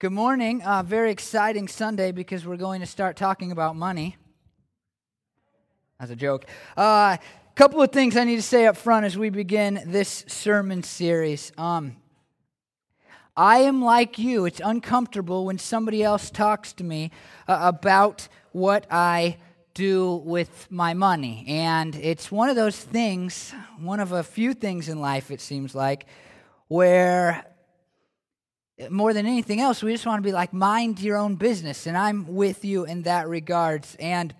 Good morning. Uh, very exciting Sunday because we're going to start talking about money. As a joke. A uh, couple of things I need to say up front as we begin this sermon series. Um, I am like you. It's uncomfortable when somebody else talks to me uh, about what I do with my money. And it's one of those things, one of a few things in life, it seems like, where more than anything else, we just want to be like, mind your own business. And I'm with you in that regards. And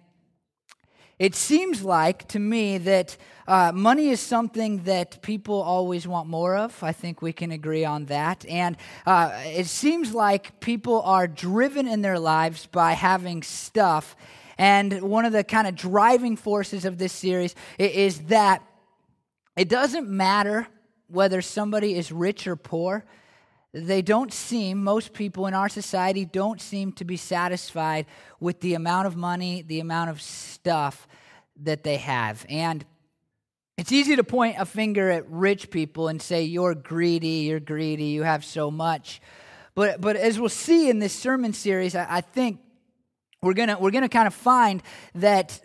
it seems like to me that uh, money is something that people always want more of. I think we can agree on that. And uh, it seems like people are driven in their lives by having stuff. And one of the kind of driving forces of this series is that it doesn't matter whether somebody is rich or poor they don't seem, most people in our society don't seem to be satisfied with the amount of money, the amount of stuff that they have. And it's easy to point a finger at rich people and say, You're greedy, you're greedy, you have so much. But, but as we'll see in this sermon series, I, I think we're going to we're gonna kind of find that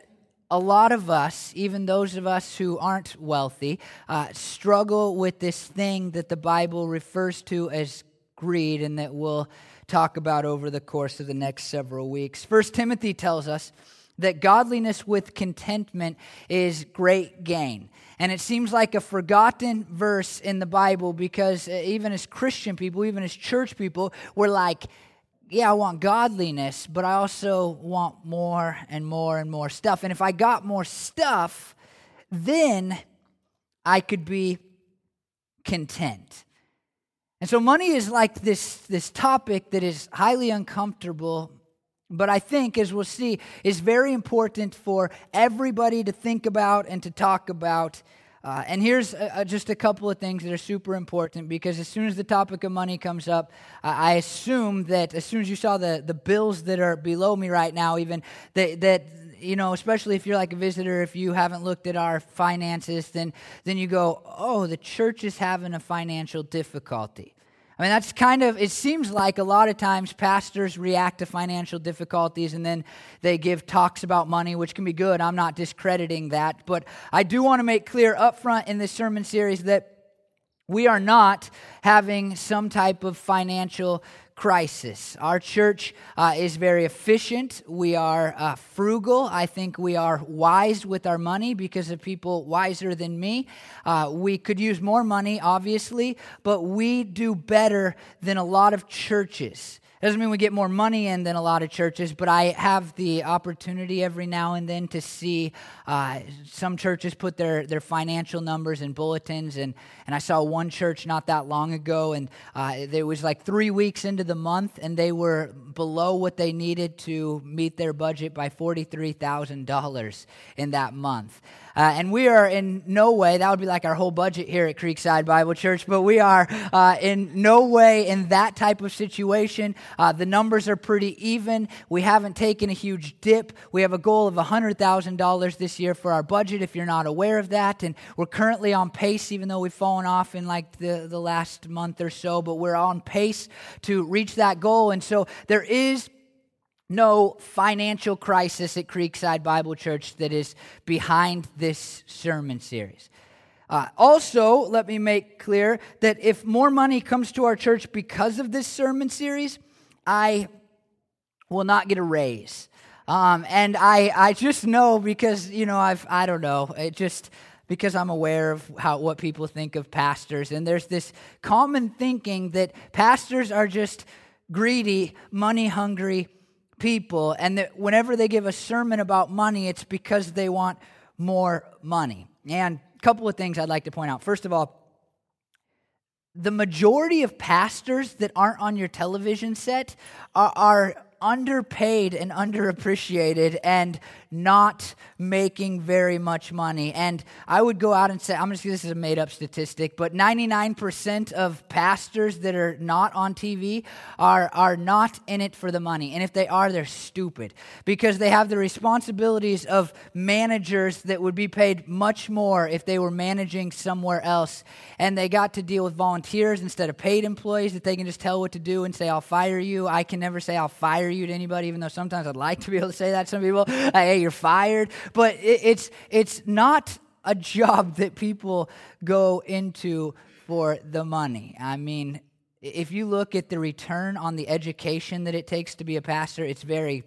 a lot of us, even those of us who aren't wealthy, uh, struggle with this thing that the Bible refers to as greed and that we'll talk about over the course of the next several weeks. First Timothy tells us that godliness with contentment is great gain. And it seems like a forgotten verse in the Bible because uh, even as Christian people, even as church people, we're like, yeah, I want godliness, but I also want more and more and more stuff. And if I got more stuff, then I could be content. And so money is like this, this topic that is highly uncomfortable, but I think, as we'll see, is very important for everybody to think about and to talk about uh, and here's uh, just a couple of things that are super important because as soon as the topic of money comes up, uh, I assume that as soon as you saw the, the bills that are below me right now, even that, that you know, especially if you're like a visitor, if you haven't looked at our finances, then then you go, oh, the church is having a financial difficulty. I mean, that's kind of, it seems like a lot of times pastors react to financial difficulties and then they give talks about money, which can be good. I'm not discrediting that. But I do want to make clear up front in this sermon series that we are not having some type of financial crisis. Our church uh, is very efficient. We are uh, frugal. I think we are wise with our money because of people wiser than me. Uh, we could use more money, obviously, but we do better than a lot of churches. Doesn't mean we get more money in than a lot of churches, but I have the opportunity every now and then to see uh, some churches put their, their financial numbers in bulletins. And, and I saw one church not that long ago, and uh, it was like three weeks into the month, and they were below what they needed to meet their budget by $43,000 in that month. Uh, and we are in no way, that would be like our whole budget here at Creekside Bible Church, but we are uh, in no way in that type of situation. Uh, the numbers are pretty even. We haven't taken a huge dip. We have a goal of $100,000 this year for our budget, if you're not aware of that. And we're currently on pace, even though we've fallen off in like the, the last month or so, but we're on pace to reach that goal. And so there is no financial crisis at Creekside Bible Church that is behind this sermon series. Uh, also, let me make clear that if more money comes to our church because of this sermon series, I will not get a raise. Um, and I, I just know because, you know, I've, I don't know, it just, because I'm aware of how, what people think of pastors. And there's this common thinking that pastors are just greedy, money hungry people, and that whenever they give a sermon about money, it's because they want more money. And a couple of things I'd like to point out. First of all, the majority of pastors that aren't on your television set are, are underpaid and underappreciated and not making very much money. And I would go out and say, I'm just this is a made up statistic, but 99% of pastors that are not on TV are, are not in it for the money. And if they are, they're stupid because they have the responsibilities of managers that would be paid much more if they were managing somewhere else. And they got to deal with volunteers instead of paid employees that they can just tell what to do and say, I'll fire you. I can never say I'll fire you to anybody, even though sometimes I'd like to be able to say that to some people. Hey, you're fired. But it, it's, it's not a job that people go into for the money. I mean, if you look at the return on the education that it takes to be a pastor, it's very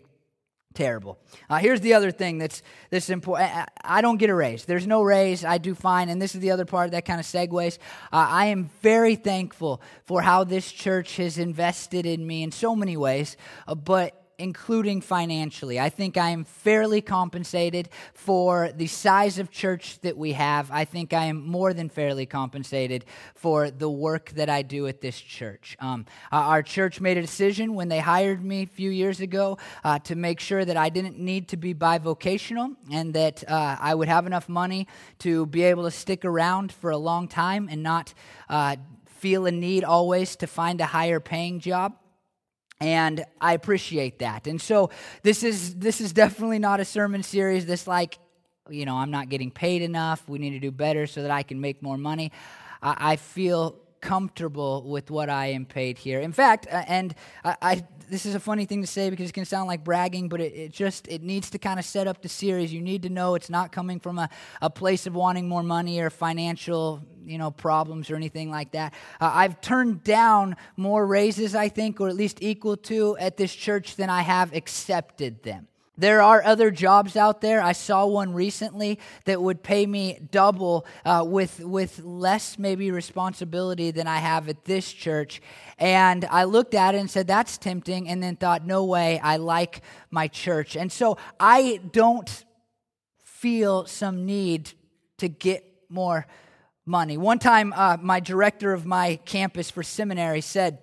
terrible. Uh, here's the other thing that's, that's important. I, I, don't get a raise. There's no raise. I do fine. And this is the other part that kind of segues. Uh, I am very thankful for how this church has invested in me in so many ways. Uh, but including financially. I think I am fairly compensated for the size of church that we have. I think I am more than fairly compensated for the work that I do at this church. Um, uh, our church made a decision when they hired me a few years ago uh, to make sure that I didn't need to be bivocational and that uh, I would have enough money to be able to stick around for a long time and not uh, feel a need always to find a higher paying job and i appreciate that. And so this is this is definitely not a sermon series this like you know i'm not getting paid enough. We need to do better so that i can make more money. I, I feel comfortable with what i am paid here. In fact uh, and I, I, this is a funny thing to say because going to sound like bragging but it, it just it needs to kind of set up the series. You need to know it's not coming from a, a place of wanting more money or financial you know problems or anything like that. Uh, I've turned down more raises, I think, or at least equal to at this church than I have accepted them. There are other jobs out there. I saw one recently that would pay me double uh, with, with less, maybe, responsibility than I have at this church. And I looked at it and said, that's tempting, and then thought, no way, I like my church. And so I don't feel some need to get more money. One time, uh, my director of my campus for seminary said,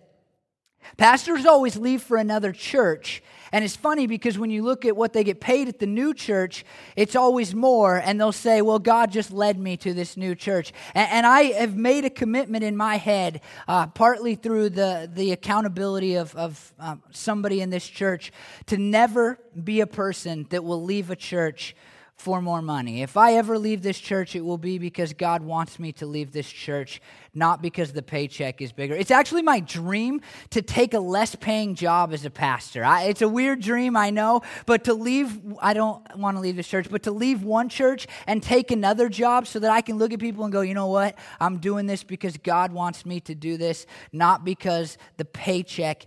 Pastors always leave for another church. And it's funny because when you look at what they get paid at the new church, it's always more. And they'll say, Well, God just led me to this new church. And, and I have made a commitment in my head, uh, partly through the, the accountability of, of um, somebody in this church, to never be a person that will leave a church for more money. If I ever leave this church, it will be because God wants me to leave this church, not because the paycheck is bigger. It's actually my dream to take a less paying job as a pastor. I, it's a weird dream, I know, but to leave, I don't want to leave this church, but to leave one church and take another job so that I can look at people and go, you know what? I'm doing this because God wants me to do this, not because the paycheck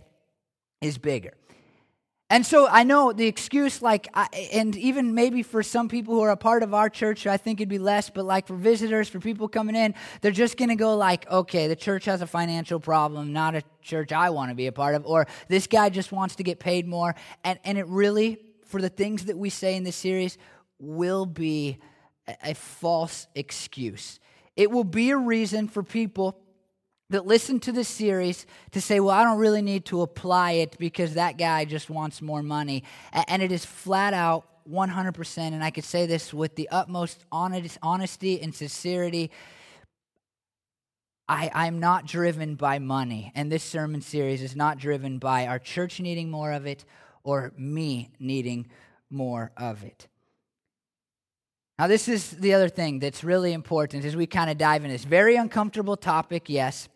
is bigger. And so I know the excuse, like, I, and even maybe for some people who are a part of our church, I think it'd be less, but like for visitors, for people coming in, they're just going to go, like, okay, the church has a financial problem, not a church I want to be a part of, or this guy just wants to get paid more. And, and it really, for the things that we say in this series, will be a, a false excuse. It will be a reason for people that listen to this series to say, well, I don't really need to apply it because that guy just wants more money. And it is flat out 100%. And I could say this with the utmost honesty and sincerity. I, I'm not driven by money. And this sermon series is not driven by our church needing more of it or me needing more of it. Now, this is the other thing that's really important as we kind of dive in this very uncomfortable topic, yes,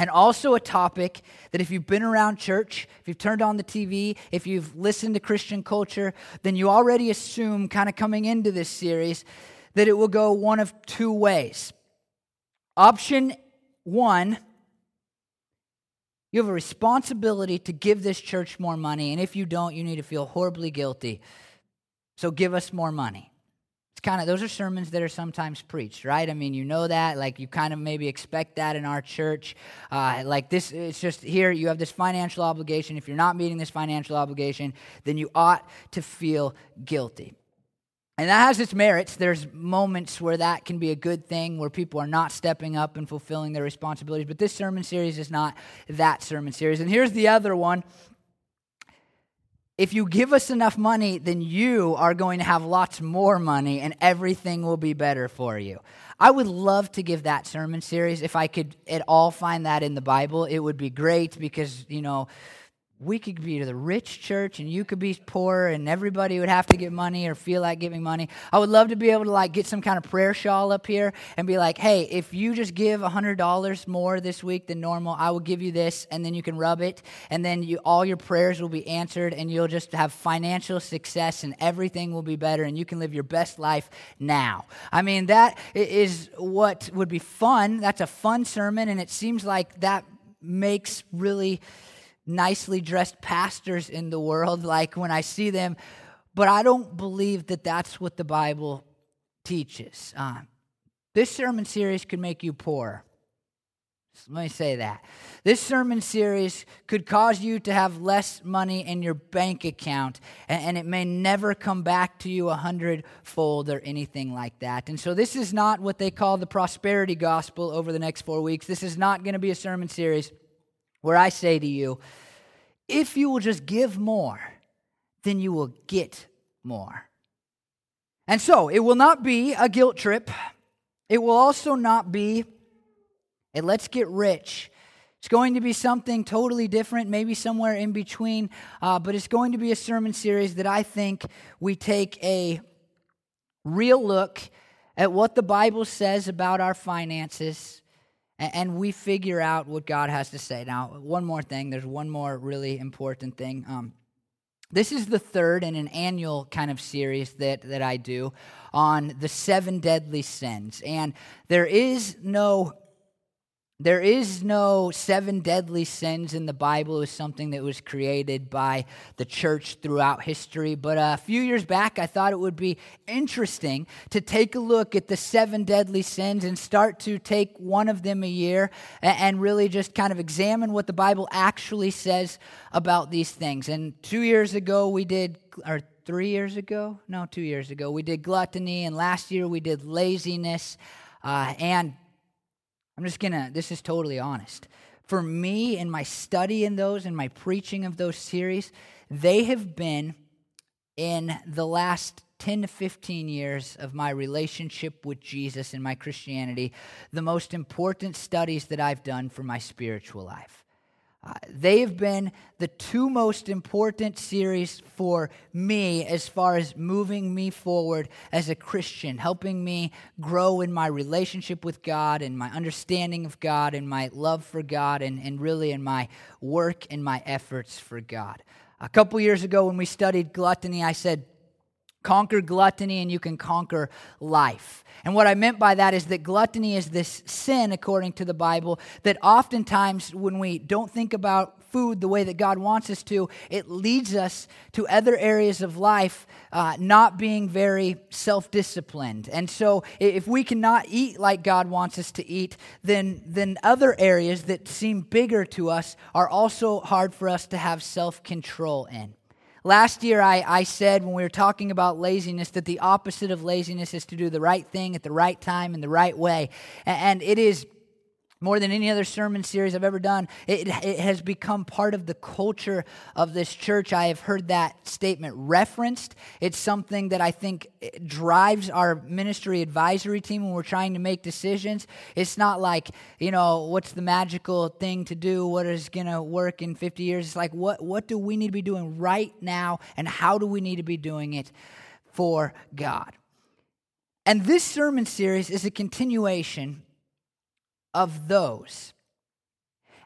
and also a topic that if you've been around church, if you've turned on the TV, if you've listened to Christian culture, then you already assume, kind of coming into this series, that it will go one of two ways. Option one, you have a responsibility to give this church more money, and if you don't, you need to feel horribly guilty. So give us more money kind of those are sermons that are sometimes preached right? I mean you know that like you kind of maybe expect that in our church. Uh, like this it's just here you have this financial obligation. If you're not meeting this financial obligation then you ought to feel guilty. And that has its merits. There's moments where that can be a good thing where people are not stepping up and fulfilling their responsibilities. But this sermon series is not that sermon series. And here's the other one if you give us enough money, then you are going to have lots more money and everything will be better for you. I would love to give that sermon series. If I could at all find that in the Bible, it would be great because, you know, we could be the rich church and you could be poor and everybody would have to give money or feel like giving money. I would love to be able to like get some kind of prayer shawl up here and be like, hey, if you just give $100 more this week than normal, I will give you this and then you can rub it and then you, all your prayers will be answered and you'll just have financial success and everything will be better and you can live your best life now. I mean, that is what would be fun. That's a fun sermon and it seems like that makes really nicely dressed pastors in the world, like when I see them, but I don't believe that that's what the Bible teaches. Uh, this sermon series could make you poor. Let me say that. This sermon series could cause you to have less money in your bank account, and, and, it may never come back to you a hundredfold or anything like that. And so, this is not what they call the prosperity gospel over the next four weeks. This is not going to be a sermon series where I say to you, if you will just give more, then you will get more. And so, it will not be a guilt trip. It will also not be a let's get rich. It's going to be something totally different, maybe somewhere in between, uh, but it's going to be a sermon series that I think we take a real look at what the Bible says about our finances and we figure out what God has to say. Now, one more thing, there's one more really important thing. Um, this is the third in an annual kind of series that, that I do on the seven deadly sins. And there is no there is no seven deadly sins in the Bible. It was something that was created by the church throughout history. But a few years back, I thought it would be interesting to take a look at the seven deadly sins and start to take one of them a year and really just kind of examine what the Bible actually says about these things. And two years ago, we did, or three years ago? No, two years ago, we did gluttony. And last year, we did laziness. Uh, and I'm just gonna, this is totally honest. For me, and my study in those and my preaching of those series, they have been in the last 10 to 15 years of my relationship with Jesus and my Christianity, the most important studies that I've done for my spiritual life. Uh, they have been the two most important series for me as far as moving me forward as a Christian, helping me grow in my relationship with God and my understanding of God and my love for God and, and really in my work and my efforts for God. A couple years ago, when we studied gluttony, I said, Conquer gluttony and you can conquer life. And what I meant by that is that gluttony is this sin, according to the Bible, that oftentimes when we don't think about food the way that God wants us to, it leads us to other areas of life uh, not being very self disciplined. And so if we cannot eat like God wants us to eat, then, then other areas that seem bigger to us are also hard for us to have self control in. Last year, I, I said when we were talking about laziness that the opposite of laziness is to do the right thing at the right time in the right way. And it is more than any other sermon series I've ever done, it, it, has become part of the culture of this church. I have heard that statement referenced. It's something that I think drives our ministry advisory team when we're trying to make decisions. It's not like, you know, what's the magical thing to do? What is going to work in 50 years? It's like, what, what do we need to be doing right now? And how do we need to be doing it for God? And this sermon series is a continuation of those.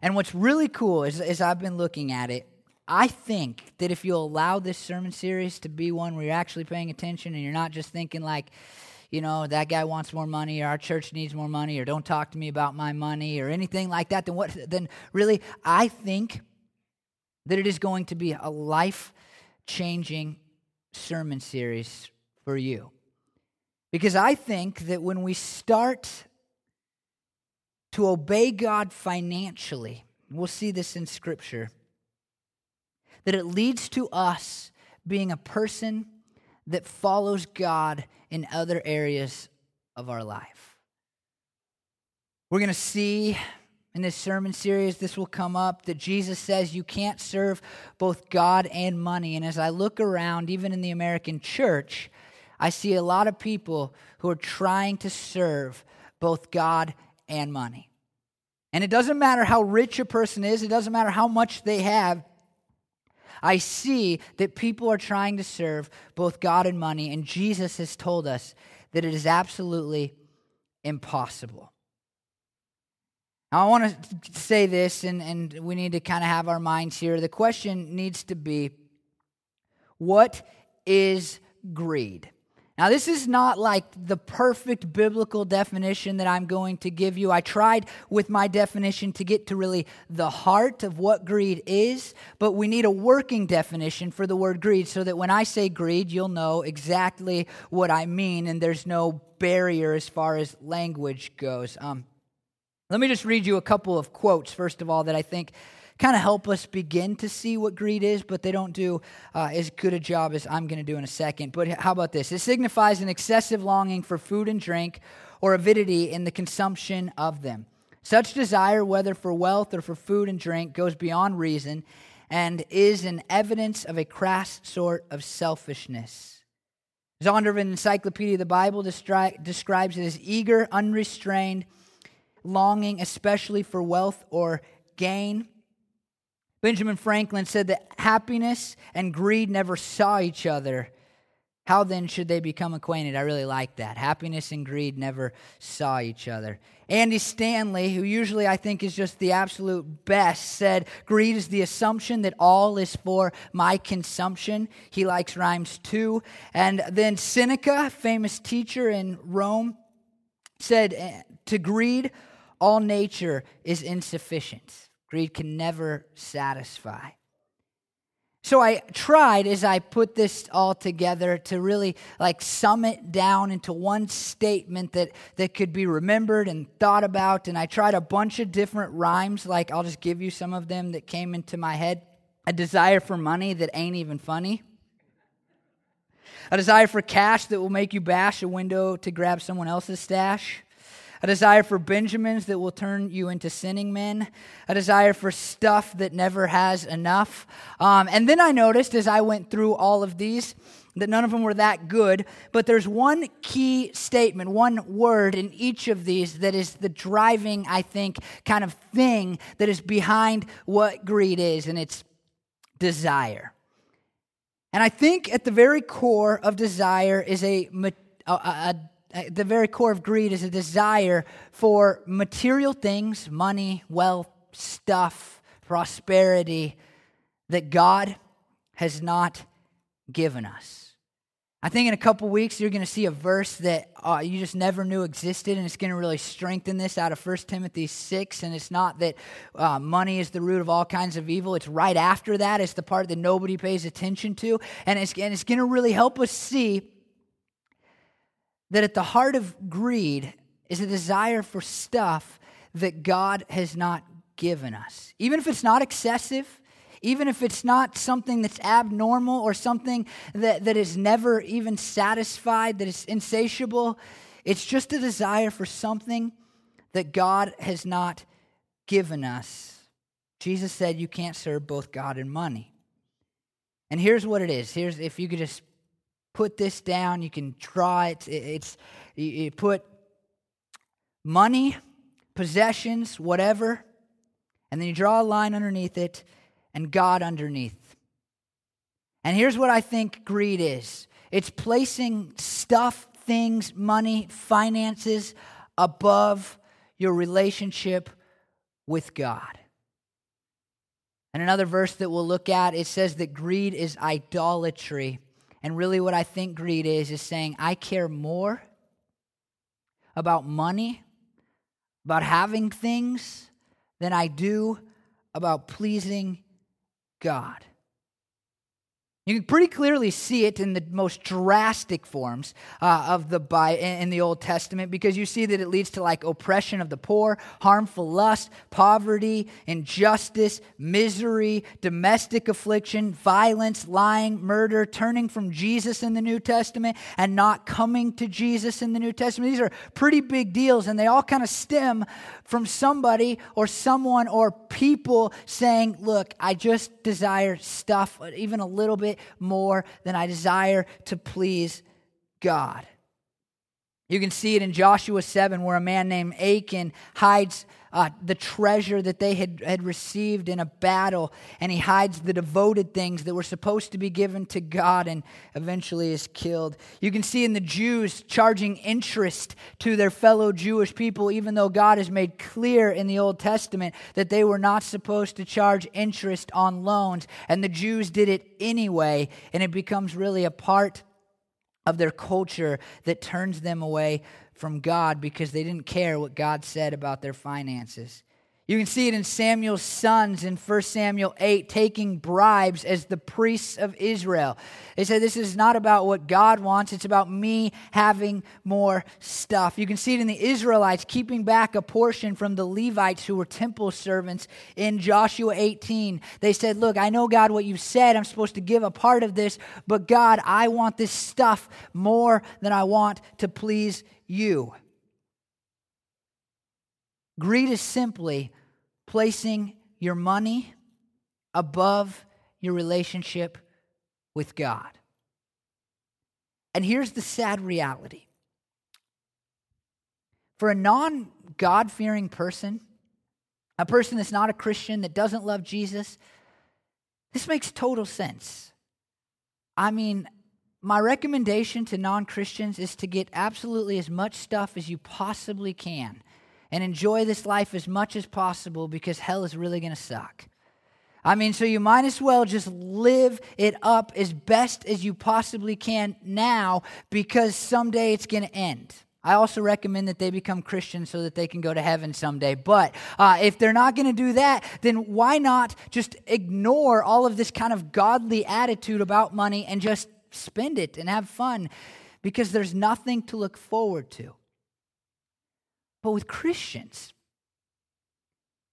And what's really cool is, as I've been looking at it, I think that if you allow this sermon series to be one where you're actually paying attention and you're not just thinking like, you know, that guy wants more money or our church needs more money or don't talk to me about my money or anything like that, then what then really I think that it is going to be a life changing sermon series for you. Because I think that when we start to obey God financially. We'll see this in Scripture. That it leads to us being a person that follows God in other areas of our life. We're going to see in this sermon series, this will come up that Jesus says you can't serve both God and money. And as I look around, even in the American church, I see a lot of people who are trying to serve both God and money. And it doesn't matter how rich a person is, it doesn't matter how much they have. I see that people are trying to serve both God and money, and Jesus has told us that it is absolutely impossible. Now, I want to say this, and, and we need to kind of have our minds here. The question needs to be what is greed? Now, this is not like the perfect biblical definition that I'm going to give you. I tried with my definition to get to really the heart of what greed is, but we need a working definition for the word greed so that when I say greed, you'll know exactly what I mean and there's no barrier as far as language goes. Um, let me just read you a couple of quotes, first of all, that I think kind of help us begin to see what greed is, but they don't do uh, as good a job as I'm going to do in a second. But how about this? It signifies an excessive longing for food and drink or avidity in the consumption of them. Such desire, whether for wealth or for food and drink, goes beyond reason and is an evidence of a crass sort of selfishness. Zondervan Encyclopedia of the Bible destri- describes it as eager, unrestrained, longing, especially for wealth or gain. Benjamin Franklin said that happiness and greed never saw each other. How then should they become acquainted? I really like that. Happiness and greed never saw each other. Andy Stanley, who usually I think is just the absolute best, said, Greed is the assumption that all is for my consumption. He likes rhymes too. And then Seneca, famous teacher in Rome, said, To greed, all nature is insufficient. Greed can never satisfy. So I tried as I put this all together to really like sum it down into one statement that, that could be remembered and thought about. And I tried a bunch of different rhymes, like I'll just give you some of them that came into my head. A desire for money that ain't even funny. A desire for cash that will make you bash a window to grab someone else's stash a desire for Benjamins that will turn you into sinning men, a desire for stuff that never has enough. Um, and then I noticed as I went through all of these that none of them were that good, but there's one key statement, one word in each of these that is the driving, I think, kind of thing that is behind what greed is, and it's desire. And I think at the very core of desire is a, a, a the very core of greed is a desire for material things, money, wealth, stuff, prosperity that God has not given us. I think in a couple weeks you're going to see a verse that uh, you just never knew existed, and it's going to really strengthen this out of 1 Timothy 6. And it's not that uh, money is the root of all kinds of evil, it's right after that. It's the part that nobody pays attention to. And it's, and it's going to really help us see that at the heart of greed is a desire for stuff that God has not given us. Even if it's not excessive, even if it's not something that's abnormal or something that, that is never even satisfied, that is insatiable, it's just a desire for something that God has not given us. Jesus said you can't serve both God and money. And here's what it is. Here's if you could just put this down. You can draw it. It's you put money, possessions, whatever, and then you draw a line underneath it and God underneath. And here's what I think greed is it's placing stuff, things, money, finances above your relationship with God. And another verse that we'll look at, it says that greed is idolatry. And really, what I think greed is, is saying, I care more about money, about having things, than I do about pleasing God. You can pretty clearly see it in the most drastic forms uh, of the in the Old Testament because you see that it leads to like oppression of the poor, harmful lust, poverty, injustice, misery, domestic affliction, violence, lying, murder, turning from Jesus in the New Testament and not coming to Jesus in the New Testament. These are pretty big deals and they all kind of stem from somebody or someone or people saying, "Look, I just desire stuff even a little bit more than I desire to please God. You can see it in Joshua 7, where a man named Achan hides uh, the treasure that they had, had received in a battle, and he hides the devoted things that were supposed to be given to God and eventually is killed. You can see in the Jews charging interest to their fellow Jewish people, even though God has made clear in the Old Testament that they were not supposed to charge interest on loans, and the Jews did it anyway, and it becomes really a part of their culture that turns them away from God because they didn't care what God said about their finances. You can see it in Samuel's sons in 1 Samuel 8 taking bribes as the priests of Israel. They said, This is not about what God wants, it's about me having more stuff. You can see it in the Israelites keeping back a portion from the Levites who were temple servants in Joshua 18. They said, Look, I know, God, what you said. I'm supposed to give a part of this, but God, I want this stuff more than I want to please you. Greed is simply placing your money above your relationship with God. And here's the sad reality for a non God fearing person, a person that's not a Christian, that doesn't love Jesus, this makes total sense. I mean, my recommendation to non Christians is to get absolutely as much stuff as you possibly can and enjoy this life as much as possible because hell is really going to suck. I mean, so you might as well just live it up as best as you possibly can now because someday it's going to end. I also recommend that they become Christians so that they can go to heaven someday. But uh, if they're not going to do that, then why not just ignore all of this kind of godly attitude about money and just spend it and have fun because there's nothing to look forward to. But with Christians,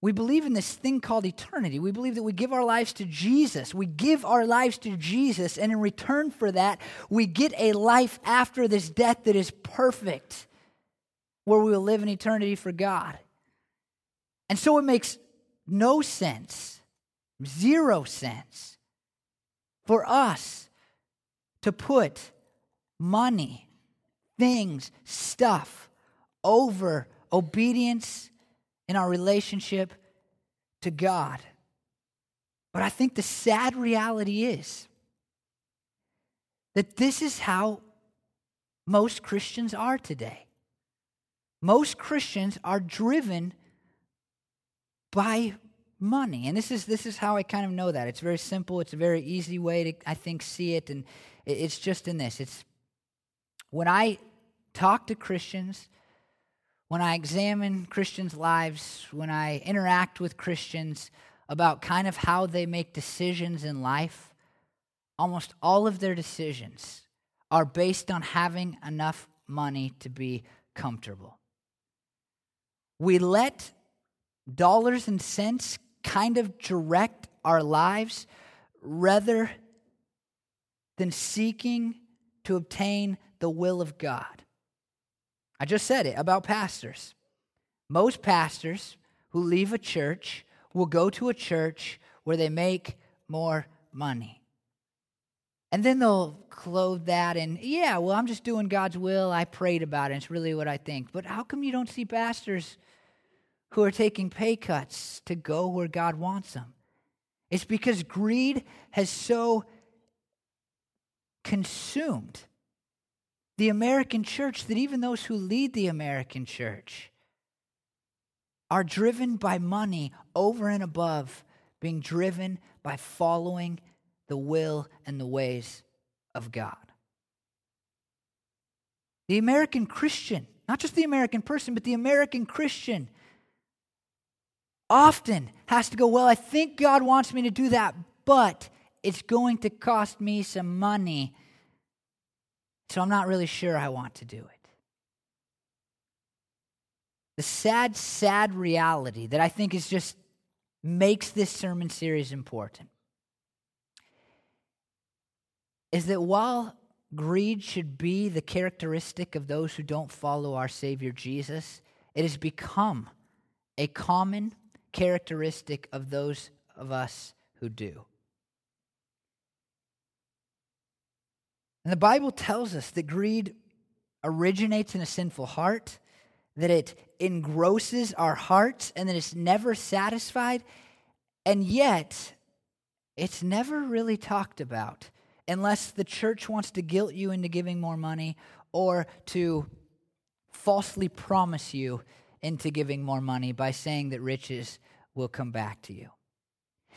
we believe in this thing called eternity. We believe that we give our lives to Jesus. We give our lives to Jesus, and in return for that, we get a life after this death that is perfect, where we will live in eternity for God. And so it makes no sense, zero sense, for us to put money, things, stuff over obedience in our relationship to God. But I think the sad reality is that this is how most Christians are today. Most Christians are driven by money. And this is this is how I kind of know that. It's very simple. It's a very easy way to I think see it and it's just in this. It's when I talk to Christians, when I examine Christians' lives, when I interact with Christians about kind of how they make decisions in life, almost all of their decisions are based on having enough money to be comfortable. We let dollars and cents kind of direct our lives rather than seeking to obtain the will of God. I just said it about pastors. Most pastors who leave a church will go to a church where they make more money. And then they'll clothe that in, yeah, well, I'm just doing God's will. I prayed about it. It's really what I think. But how come you don't see pastors who are taking pay cuts to go where God wants them? It's because greed has so consumed the American church that even those who lead the American church are driven by money over and above being driven by following the will and the ways of God. The American Christian, not just the American person, but the American Christian, often has to go, Well, I think God wants me to do that, but it's going to cost me some money. So I'm not really sure I want to do it. The sad, sad reality that I think is just makes this sermon series important is that while greed should be the characteristic of those who don't follow our Savior Jesus, it has become a common characteristic of those of us who do. And the Bible tells us that greed originates in a sinful heart, that it engrosses our hearts, and that it's never satisfied. And yet, it's never really talked about unless the church wants to guilt you into giving more money or to falsely promise you into giving more money by saying that riches will come back to you.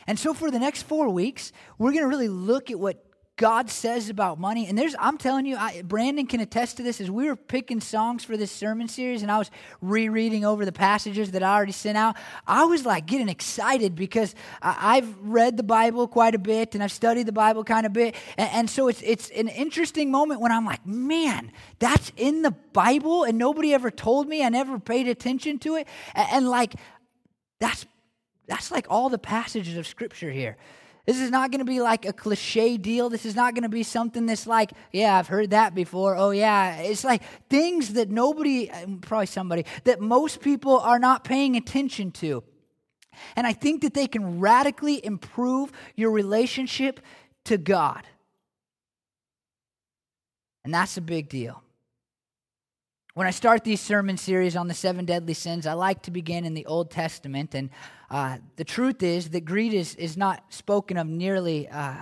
And so, for the next four weeks, we're going to really look at what God says about money. And there's, I'm telling you, I, Brandon can attest to this. As we were picking songs for this sermon series and I was rereading over the passages that I already sent out, I was like getting excited because I, have read the Bible quite a bit and I've studied the Bible kind of bit. And, and so it's, it's an interesting moment when I'm like, man, that's in the Bible and nobody ever told me. I never paid attention to it. and, and like, that's, that's like all the passages of Scripture here. This is not going to be like a cliche deal. This is not going to be something that's like, yeah, I've heard that before. Oh, yeah. It's like things that nobody, um, probably somebody, that most people are not paying attention to. And I think that they can radically improve your relationship to God. And that's a big deal. When I start these sermon series on the seven deadly sins, I like to begin in the Old Testament. And uh, the truth is that greed is, is not spoken of nearly uh,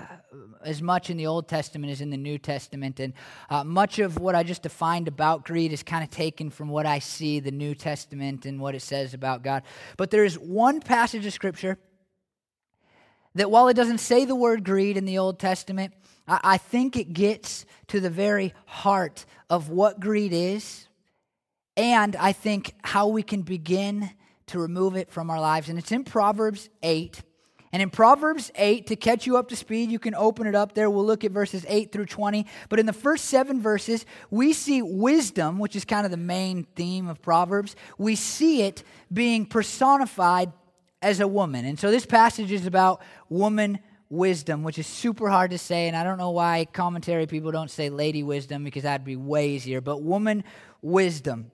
as much in the Old Testament as in the New Testament. And uh, much of what I just defined about greed is kind of taken from what I see the New Testament and what it says about God. But there is one passage of Scripture that, while it doesn't say the word greed in the Old Testament, I, I think it gets to the very heart of what greed is and I think how we can begin to remove it from our lives. And it's in Proverbs 8. And in Proverbs 8, to catch you up to speed, you can open it up there. We'll look at verses 8 through 20. But in the first seven verses, we see wisdom, which is kind of the main theme of Proverbs. We see it being personified as a woman. And so this passage is about woman wisdom, which is super hard to say. And I don't know why commentary people don't say lady wisdom because that'd be way easier. But woman wisdom.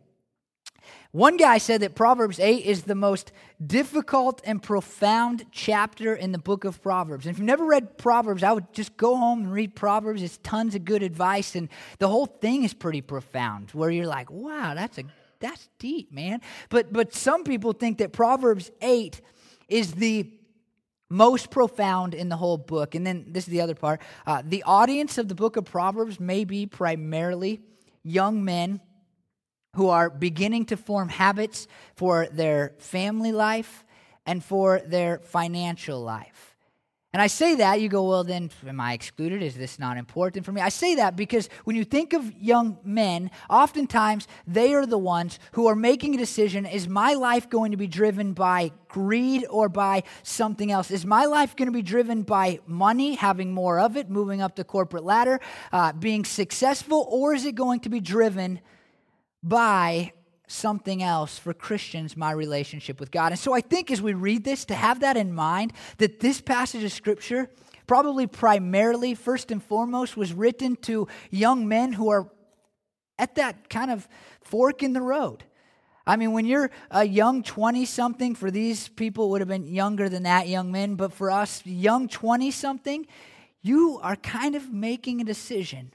One guy said that Proverbs 8 is the most difficult and profound chapter in the book of Proverbs. And if you've never read Proverbs, I would just go home and read Proverbs. It's tons of good advice, and the whole thing is pretty profound, where you're like, wow, that's a that's deep, man. But but some people think that Proverbs 8 is the most profound in the whole book. And then this is the other part. Uh, the audience of the book of Proverbs may be primarily young men who are beginning to form habits for their family life and for their financial life. And I say that, you go, well, then am I excluded? Is this not important for me? I say that because when you think of young men, oftentimes they are the ones who are making a decision is my life going to be driven by greed or by something else? Is my life going to be driven by money, having more of it, moving up the corporate ladder, uh, being successful, or is it going to be driven by something else for Christians, my relationship with God. And so I think as we read this, to have that in mind, that this passage of Scripture, probably primarily, first and foremost, was written to young men who are at that kind of fork in the road. I mean, when you're a young 20 something, for these people, would have been younger than that, young men, but for us, young 20 something, you are kind of making a decision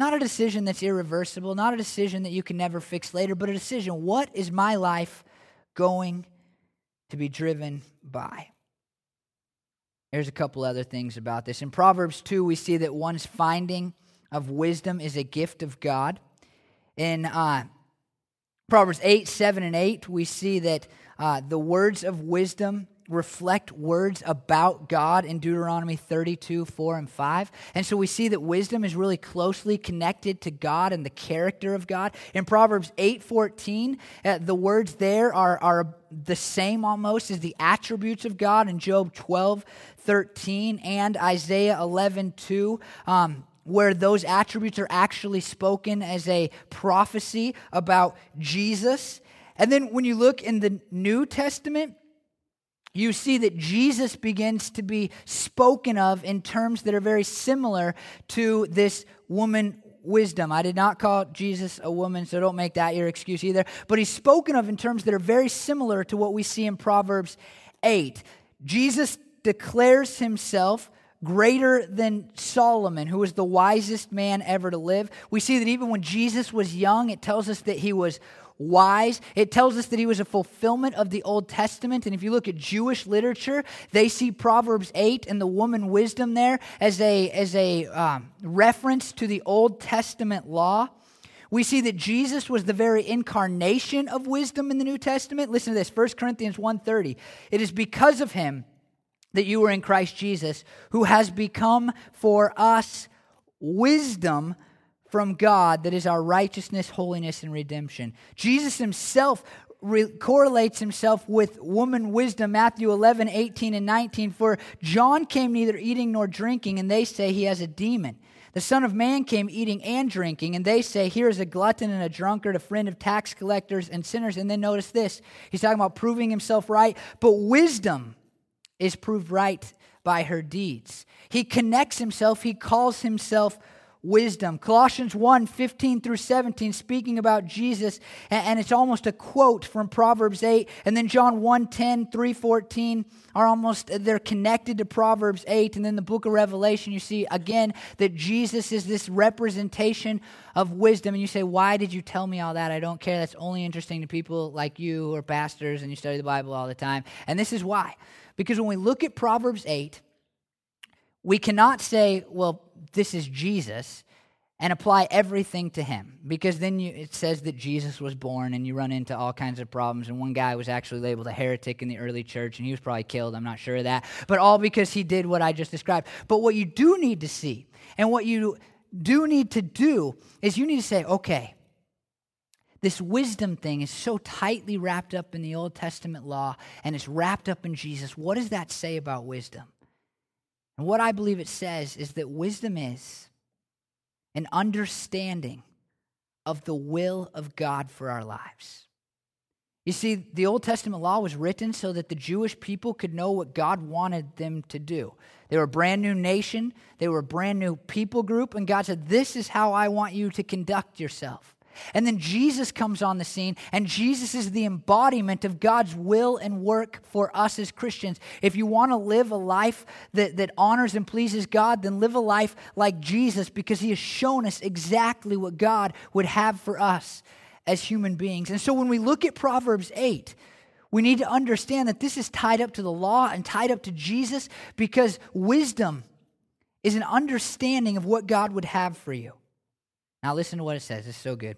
not a decision that's irreversible, not a decision that you can never fix later, but a decision what is my life going to be driven by? There's a couple other things about this. In Proverbs 2, we see that one's finding of wisdom is a gift of God. In uh, Proverbs 8, 7, and 8, we see that uh, the words of wisdom reflect words about God in Deuteronomy 32, 4, and 5. And so we see that wisdom is really closely connected to God and the character of God. In Proverbs 8, 14, uh, the words there are, are the same almost as the attributes of God in Job 12, 13, and Isaiah 11, 2. Um, where those attributes are actually spoken as a prophecy about Jesus. And then when you look in the New Testament, you see that Jesus begins to be spoken of in terms that are very similar to this woman wisdom. I did not call Jesus a woman, so don't make that your excuse either. But he's spoken of in terms that are very similar to what we see in Proverbs 8. Jesus declares himself greater than Solomon, who was the wisest man ever to live. We see that even when Jesus was young, it tells us that he was wise. It tells us that he was a fulfillment of the Old Testament. And if you look at Jewish literature, they see Proverbs 8 and the woman wisdom there as a, as a um, reference to the Old Testament law. We see that Jesus was the very incarnation of wisdom in the New Testament. Listen to this, 1 Corinthians 1:30. It is because of him that you are in Christ Jesus, who has become for us wisdom from God that is our righteousness, holiness, and redemption. Jesus himself re- correlates himself with woman wisdom, Matthew 11, 18, and 19. For John came neither eating nor drinking, and they say he has a demon. The Son of Man came eating and drinking, and they say, Here is a glutton and a drunkard, a friend of tax collectors and sinners. And then notice this he's talking about proving himself right, but wisdom is proved right by her deeds. He connects himself, he calls himself wisdom. Colossians 1 15 through 17, speaking about Jesus, and it's almost a quote from Proverbs 8. And then John 1 10, 3 14 are almost, they're connected to Proverbs 8. And then the book of Revelation, you see again that Jesus is this representation of wisdom. And you say, Why did you tell me all that? I don't care. That's only interesting to people like you who are pastors and you study the Bible all the time. And this is why. Because when we look at Proverbs 8, we cannot say, well, this is Jesus and apply everything to him because then you, it says that Jesus was born and you run into all kinds of problems. And one guy was actually labeled a heretic in the early church and he was probably killed. I'm not sure of that. But all because he did what I just described. But what you do need to see and what you do need to do is you need to say, okay, this wisdom thing is so tightly wrapped up in the Old Testament law and it's wrapped up in Jesus. What does that say about wisdom? And what I believe it says is that wisdom is an understanding of the will of God for our lives. You see, the Old Testament law was written so that the Jewish people could know what God wanted them to do. They were a brand new nation, they were a brand new people group, and God said, This is how I want you to conduct yourself. And then Jesus comes on the scene, and Jesus is the embodiment of God's will and work for us as Christians. If you want to live a life that, that honors and pleases God, then live a life like Jesus because he has shown us exactly what God would have for us as human beings. And so when we look at Proverbs 8, we need to understand that this is tied up to the law and tied up to Jesus because wisdom is an understanding of what God would have for you. Now, listen to what it says. It's so good.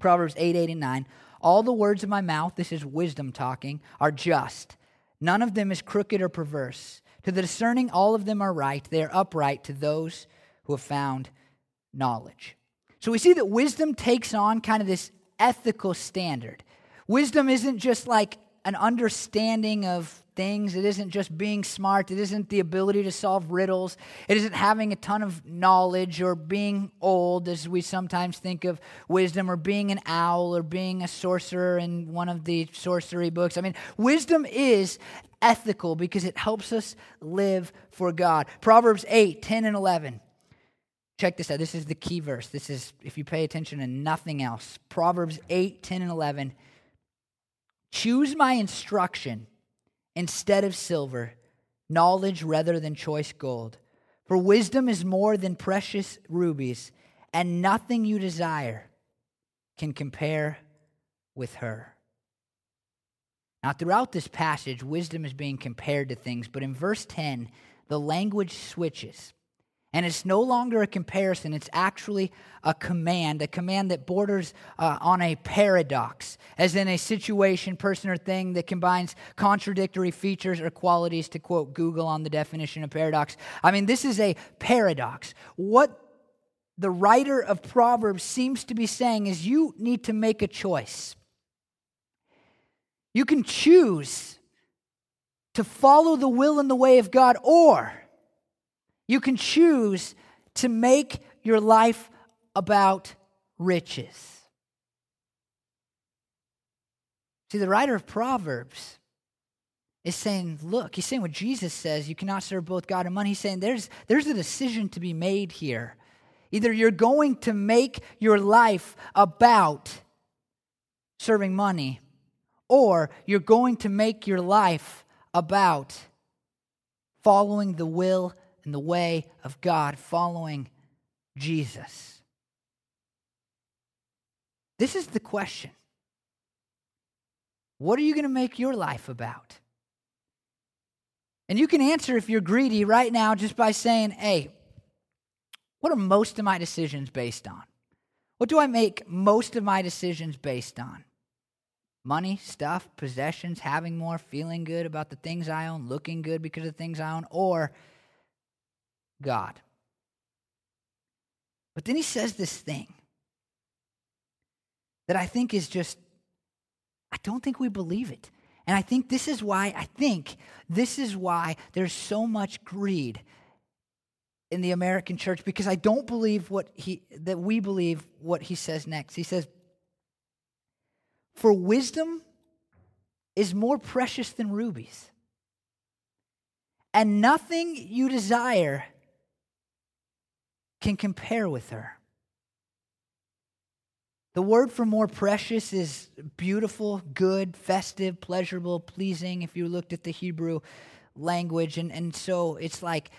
Proverbs 8, 8, and 9. All the words of my mouth, this is wisdom talking, are just. None of them is crooked or perverse. To the discerning, all of them are right. They are upright to those who have found knowledge. So we see that wisdom takes on kind of this ethical standard. Wisdom isn't just like an understanding of things. It isn't just being smart. It isn't the ability to solve riddles. It isn't having a ton of knowledge or being old, as we sometimes think of wisdom, or being an owl or being a sorcerer in one of the sorcery books. I mean, wisdom is ethical because it helps us live for God. Proverbs 8, 10, and 11. Check this out. This is the key verse. This is, if you pay attention to nothing else, Proverbs 8, 10, and 11. Choose my instruction instead of silver, knowledge rather than choice gold. For wisdom is more than precious rubies, and nothing you desire can compare with her. Now, throughout this passage, wisdom is being compared to things, but in verse 10, the language switches. And it's no longer a comparison, it's actually a command, a command that borders uh, on a paradox, as in a situation, person, or thing that combines contradictory features or qualities, to quote Google on the definition of paradox. I mean, this is a paradox. What the writer of Proverbs seems to be saying is you need to make a choice. You can choose to follow the will and the way of God, or you can choose to make your life about riches. See, the writer of Proverbs is saying, look, he's saying what Jesus says, you cannot serve both God and money. He's saying there's, there's a decision to be made here. Either you're going to make your life about serving money, or you're going to make your life about following the will and the way of God, following Jesus. This is the question. What are you going to make your life about? And you can answer if you're greedy right now just by saying, hey, what are most of my decisions based on? What do I make most of my decisions based on? Money, stuff, possessions, having more, feeling good about the things I own, looking good because of the things I own, or God? But then he says this thing that I think is just, I don't think we believe it. And I think this is why, I think this is why there's so much greed in the American church because I don't believe what he that we believe what he says next. He says, "For wisdom is more precious than rubies, and nothing you desire can compare with her." The word for more precious is beautiful, good, festive, pleasurable, pleasing, if you looked at the Hebrew language. And, and so it's like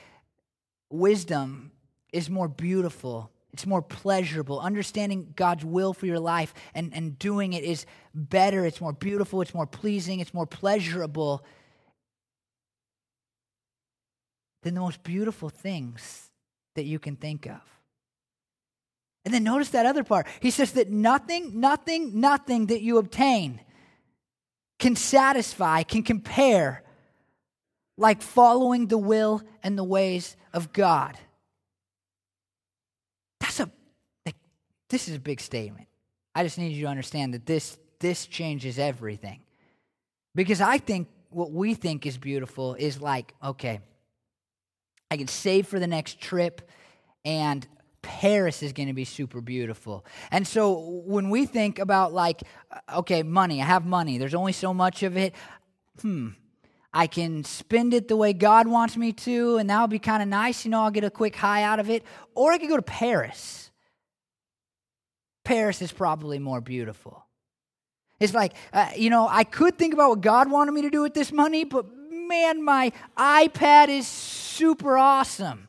wisdom is more beautiful, it's more pleasurable. Understanding God's will for your life and, and doing it is better, it's more beautiful, it's more pleasing, it's more pleasurable than the most beautiful things that you can think of. And then notice that other part. He says that nothing, nothing, nothing that you obtain can satisfy, can compare like following the will and the ways of God. That's a like, this is a big statement. I just need you to understand that this this changes everything. Because I think what we think is beautiful is like, okay, I can save for the next trip and Paris is going to be super beautiful. And so when we think about like okay, money, I have money. There's only so much of it. Hmm, I can spend it the way God wants me to, and that would be kind of nice. You know, I'll get a quick high out of it. Or I could go to Paris. Paris is probably more beautiful. It's like, uh, you know, I could think about what God wanted me to do with this money, but man, my iPad is super awesome.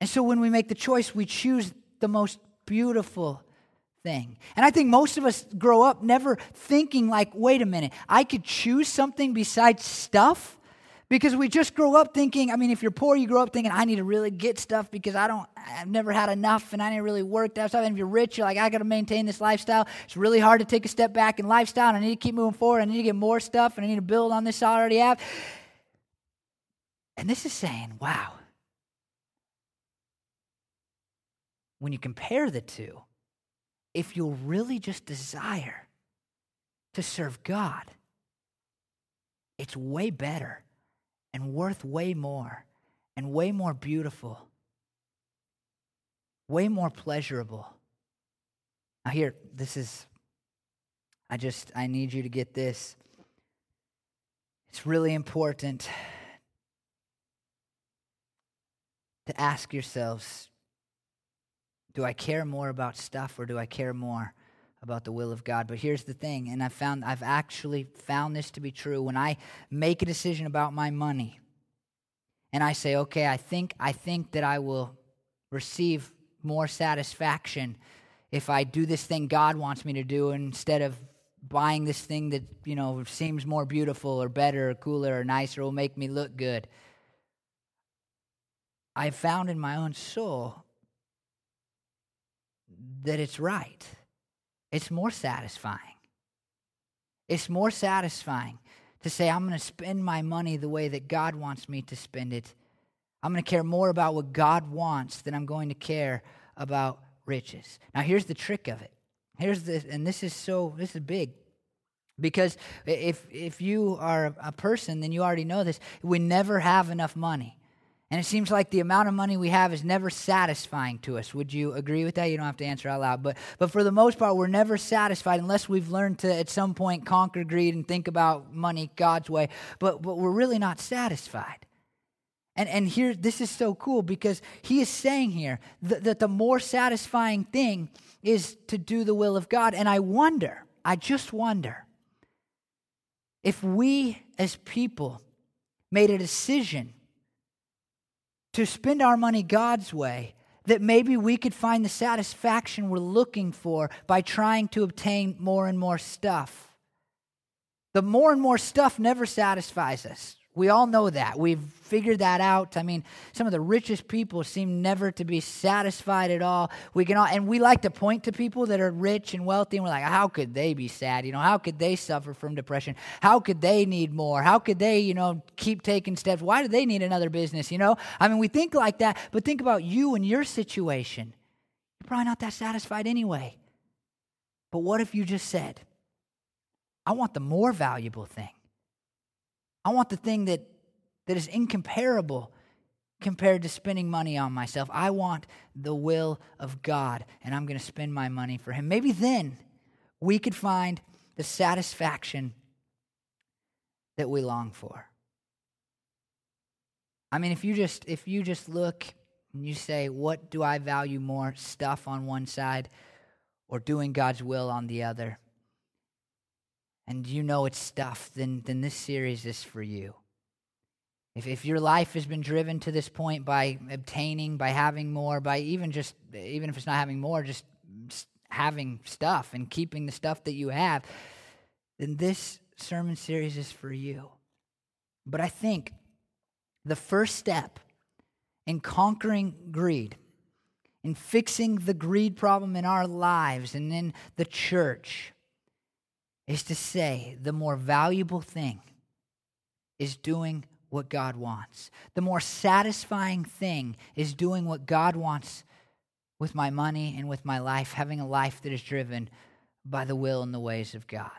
And so when we make the choice, we choose the most beautiful thing. And I think most of us grow up never thinking, like, wait a minute, I could choose something besides stuff. Because we just grow up thinking, I mean, if you're poor, you grow up thinking, I need to really get stuff because I don't, I've never had enough and I to really work that stuff. And if you're rich, you're like, I got to maintain this lifestyle. It's really hard to take a step back in lifestyle and I need to keep moving forward. I need to get more stuff and I need to build on this I already have. And this is saying, wow. When you compare the two, if you'll really just desire to serve God, it's way better and worth way more and way more beautiful, way more pleasurable. Now, here, this is, I just, I need you to get this. It's really important to ask yourselves do I care more about stuff or do I care more about the will of God? But here's the thing, and I found I've actually found this to be true. When I make a decision about my money, and I say, okay, I think I think that I will receive more satisfaction if I do this thing God wants me to do instead of buying this thing that, you know, seems more beautiful or better or cooler or nicer will make me look good. I found in my own soul that it's right. It's more satisfying. It's more satisfying to say, I'm going to spend my money the way that God wants me to spend it. I'm going to care more about what God wants than I'm going to care about riches. Now, here's the trick of it. Here's the, and this is so, this is big. Because if, if you are a person, then you already know this. We never have enough money. And it seems like the amount of money we have is never satisfying to us. Would you agree with that? You don't have to answer out loud. But, but for the most part, we're never satisfied unless we've learned to, at some point, conquer greed and think about money God's way. But, but we're really not satisfied. And, and here, this is so cool because he is saying here that, that the more satisfying thing is to do the will of God. And I wonder, I just wonder, if we as people made a decision to spend our money God's way, that maybe we could find the satisfaction we're looking for by trying to obtain more and more stuff. The more and more stuff never satisfies us. We all know that. We've figured that out. I mean, some of the richest people seem never to be satisfied at all. We can all, and we like to point to people that are rich and wealthy, and we're like, how could they be sad? You know, how could they suffer from depression? How could they need more? How could they, you know, keep taking steps? Why do they need another business? You know, I mean, we think like that, but think about you and your situation. You're probably not that satisfied anyway. But what if you just said, I want the more valuable thing? I want the thing that, that is incomparable compared to spending money on myself. I want the will of God, and I'm going to spend my money for Him. Maybe then we could find the satisfaction that we long for. I mean, if you just if you just look and you say, "What do I value more? Stuff on one side, or doing God's will on the other?" And you know it's stuff, then, then this series is for you. If, if your life has been driven to this point by obtaining, by having more, by even just, even if it's not having more, just having stuff and keeping the stuff that you have, then this sermon series is for you. But I think the first step in conquering greed, in fixing the greed problem in our lives and in the church, is to say the more valuable thing is doing what God wants. The more satisfying thing is doing what God wants with my money and with my life, having a life that is driven by the will and the ways of God.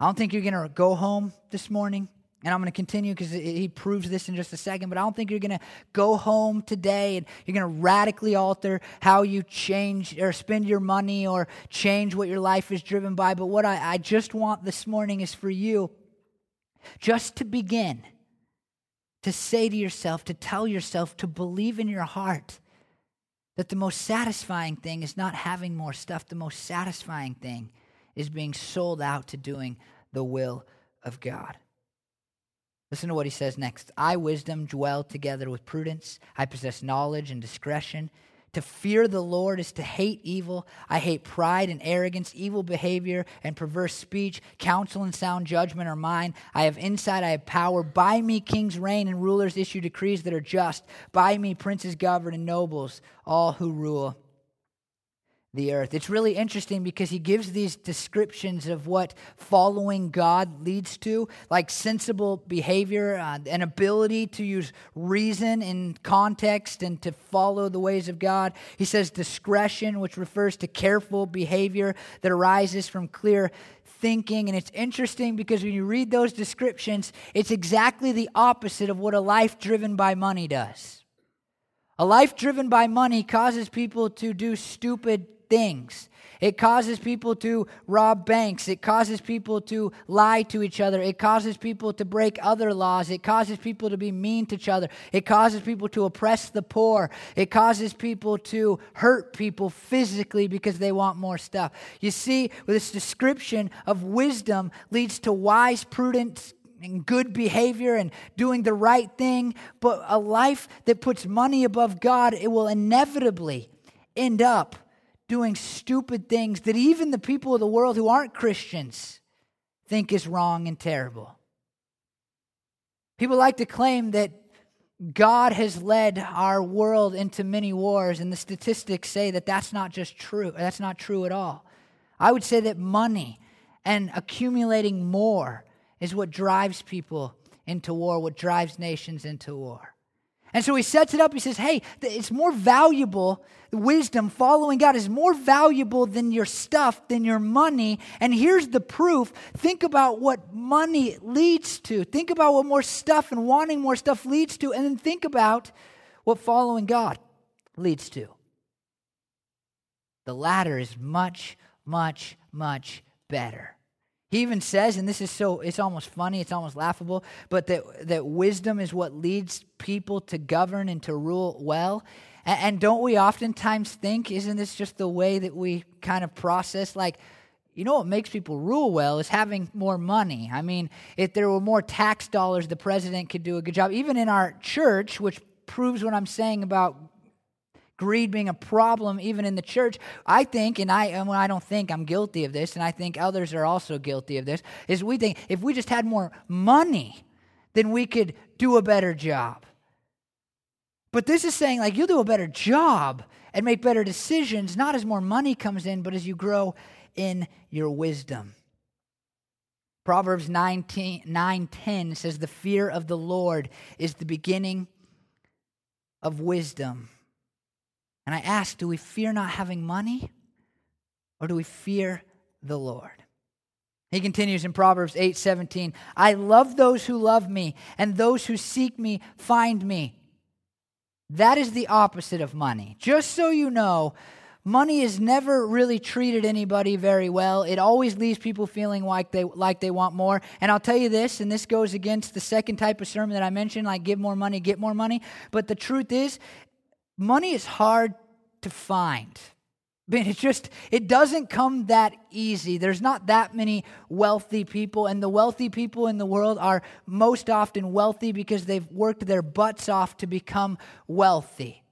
I don't think you're going to go home this morning and I'm going to continue because he proves this in just a second, but I don't think you're going to go home today and you're going to radically alter how you change or spend your money or change what your life is driven by. But what I, I just want this morning is for you just to begin to say to yourself, to tell yourself, to believe in your heart that the most satisfying thing is not having more stuff. The most satisfying thing is being sold out to doing the will of God. Listen to what he says next. I, wisdom, dwell together with prudence. I possess knowledge and discretion. To fear the Lord is to hate evil. I hate pride and arrogance, evil behavior and perverse speech. Counsel and sound judgment are mine. I have insight, I have power. By me, kings reign and rulers issue decrees that are just. By me, princes govern and nobles, all who rule the earth. It's really interesting because he gives these descriptions of what following God leads to, like sensible behavior, uh, an ability to use reason in context and to follow the ways of God. He says discretion, which refers to careful behavior that arises from clear thinking. And it's interesting because when you read those descriptions, it's exactly the opposite of what a life driven by money does. A life driven by money causes people to do stupid things. It causes people to rob banks. It causes people to lie to each other. It causes people to break other laws. It causes people to be mean to each other. It causes people to oppress the poor. It causes people to hurt people physically because they want more stuff. You see, this description of wisdom leads to wise, prudent, and good behavior and doing the right thing, but a life that puts money above God, it will inevitably end up doing stupid things that even the people of the world who aren't Christians think is wrong and terrible. People like to claim that God has led our world into many wars, and the statistics say that that's not just true. That's not true at all. I would say that money and accumulating more is what drives people into war, what drives nations into war. And so he sets it up. He says, hey, it's more valuable. Wisdom, following God, is more valuable than your stuff, than your money. And here's the proof. Think about what money leads to. Think about what more stuff and wanting more stuff leads to. And then think about what following God leads to. The latter is much, much, much better. He even says, and this is so, it's almost funny, it's almost laughable, but that, that wisdom is what leads people to govern and to rule well. And, and don't we oftentimes think, isn't this just the way that we kind of process? Like, you know what makes people rule well is having more money. I mean, if there were more tax dollars, the president could do a good job. Even in our church, which proves what I'm saying about greed being a problem even in the church. I think and i and i don't think i'm guilty of this and i think others are also guilty of this is we think if we just had more money then we could do a better job. But this is saying like you'll do a better job and make better decisions not as more money comes in but as you grow in your wisdom. Proverbs 19 9 10 says the fear of the lord is the beginning of wisdom and I ask, do we fear not having money or do we fear the Lord? He continues in Proverbs 8 17. I love those who love me, and those who seek me find me. That is the opposite of money. Just so you know, money has never really treated anybody very well. It always leaves people feeling like they like they want more. And I'll tell you this, and this goes against the second type of sermon that I mentioned, like give more money, get more money. But the truth is, money is hard to find. I mean, it's just, it doesn't come that easy. There's not that many wealthy people, and the wealthy people in the world are most often wealthy because they've worked their butts off to become wealthy.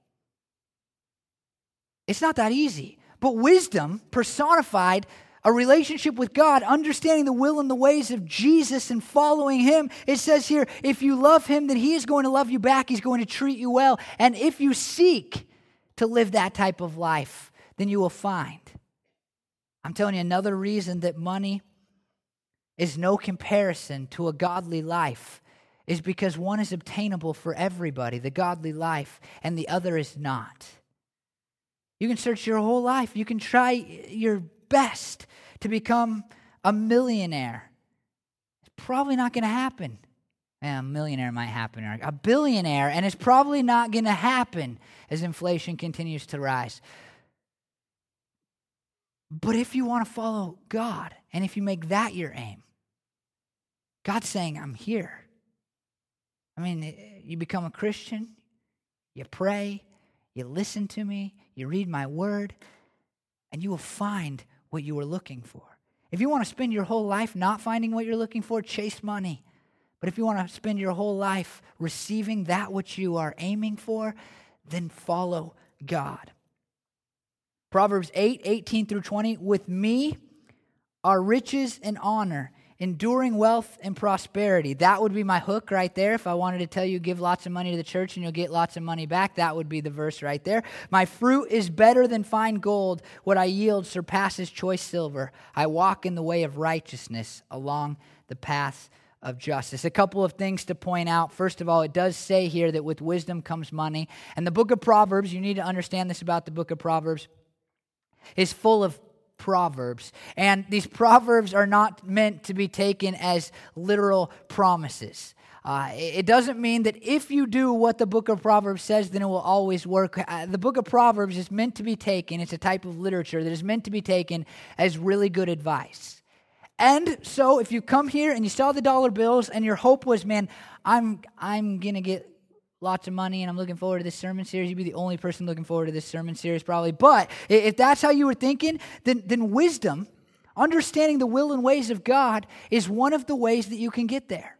It's not that easy. But wisdom personified a relationship with God, understanding the will and the ways of Jesus and following Him. It says here, if you love Him, then He is going to love you back. He's going to treat you well. And if you seek to live that type of life, then you will find. I'm telling you, another reason that money is no comparison to a godly life is because one is obtainable for everybody, the godly life, and the other is not. You can search your whole life, you can try your best to become a millionaire. It's probably not going to happen. a millionaire might happen, or a billionaire, and it's probably not going to happen as inflation continues to rise. But if you want to follow God, and if you make that your aim, God's saying, I'm here. I mean, eh, you become a Christian, you pray, you listen to me, you read my word, and you will find what you were looking for. If you want to spend your whole life not finding what you're looking for, chase money. But if you want to spend your whole life receiving that which you are aiming for, then follow God. Proverbs 8, 18 through 20. With me are riches and honor, enduring wealth and prosperity. That would be my hook right there. If I wanted to tell you, give lots of money to the church and you'll get lots of money back, that would be the verse right there. My fruit is better than fine gold. What I yield surpasses choice silver. I walk in the way of righteousness along the path of justice. A couple of things to point out. First of all, it does say here that with wisdom comes money. And the book of Proverbs, you need to understand this about the book of Proverbs, is full of proverbs. And these proverbs are not meant to be taken as literal promises. Uh, it doesn't mean that if you do what the book of Proverbs says, then it will always work. Uh, the book of Proverbs is meant to be taken, it's a type of literature that is meant to be taken as really good advice. And so if you come here and you saw the dollar bills and your hope was, man, I'm I'm gonna get lots of money and I'm looking forward to this sermon series, you'd be the only person looking forward to this sermon series probably. But if that's how you were thinking, then then wisdom, understanding the will and ways of God, is one of the ways that you can get there.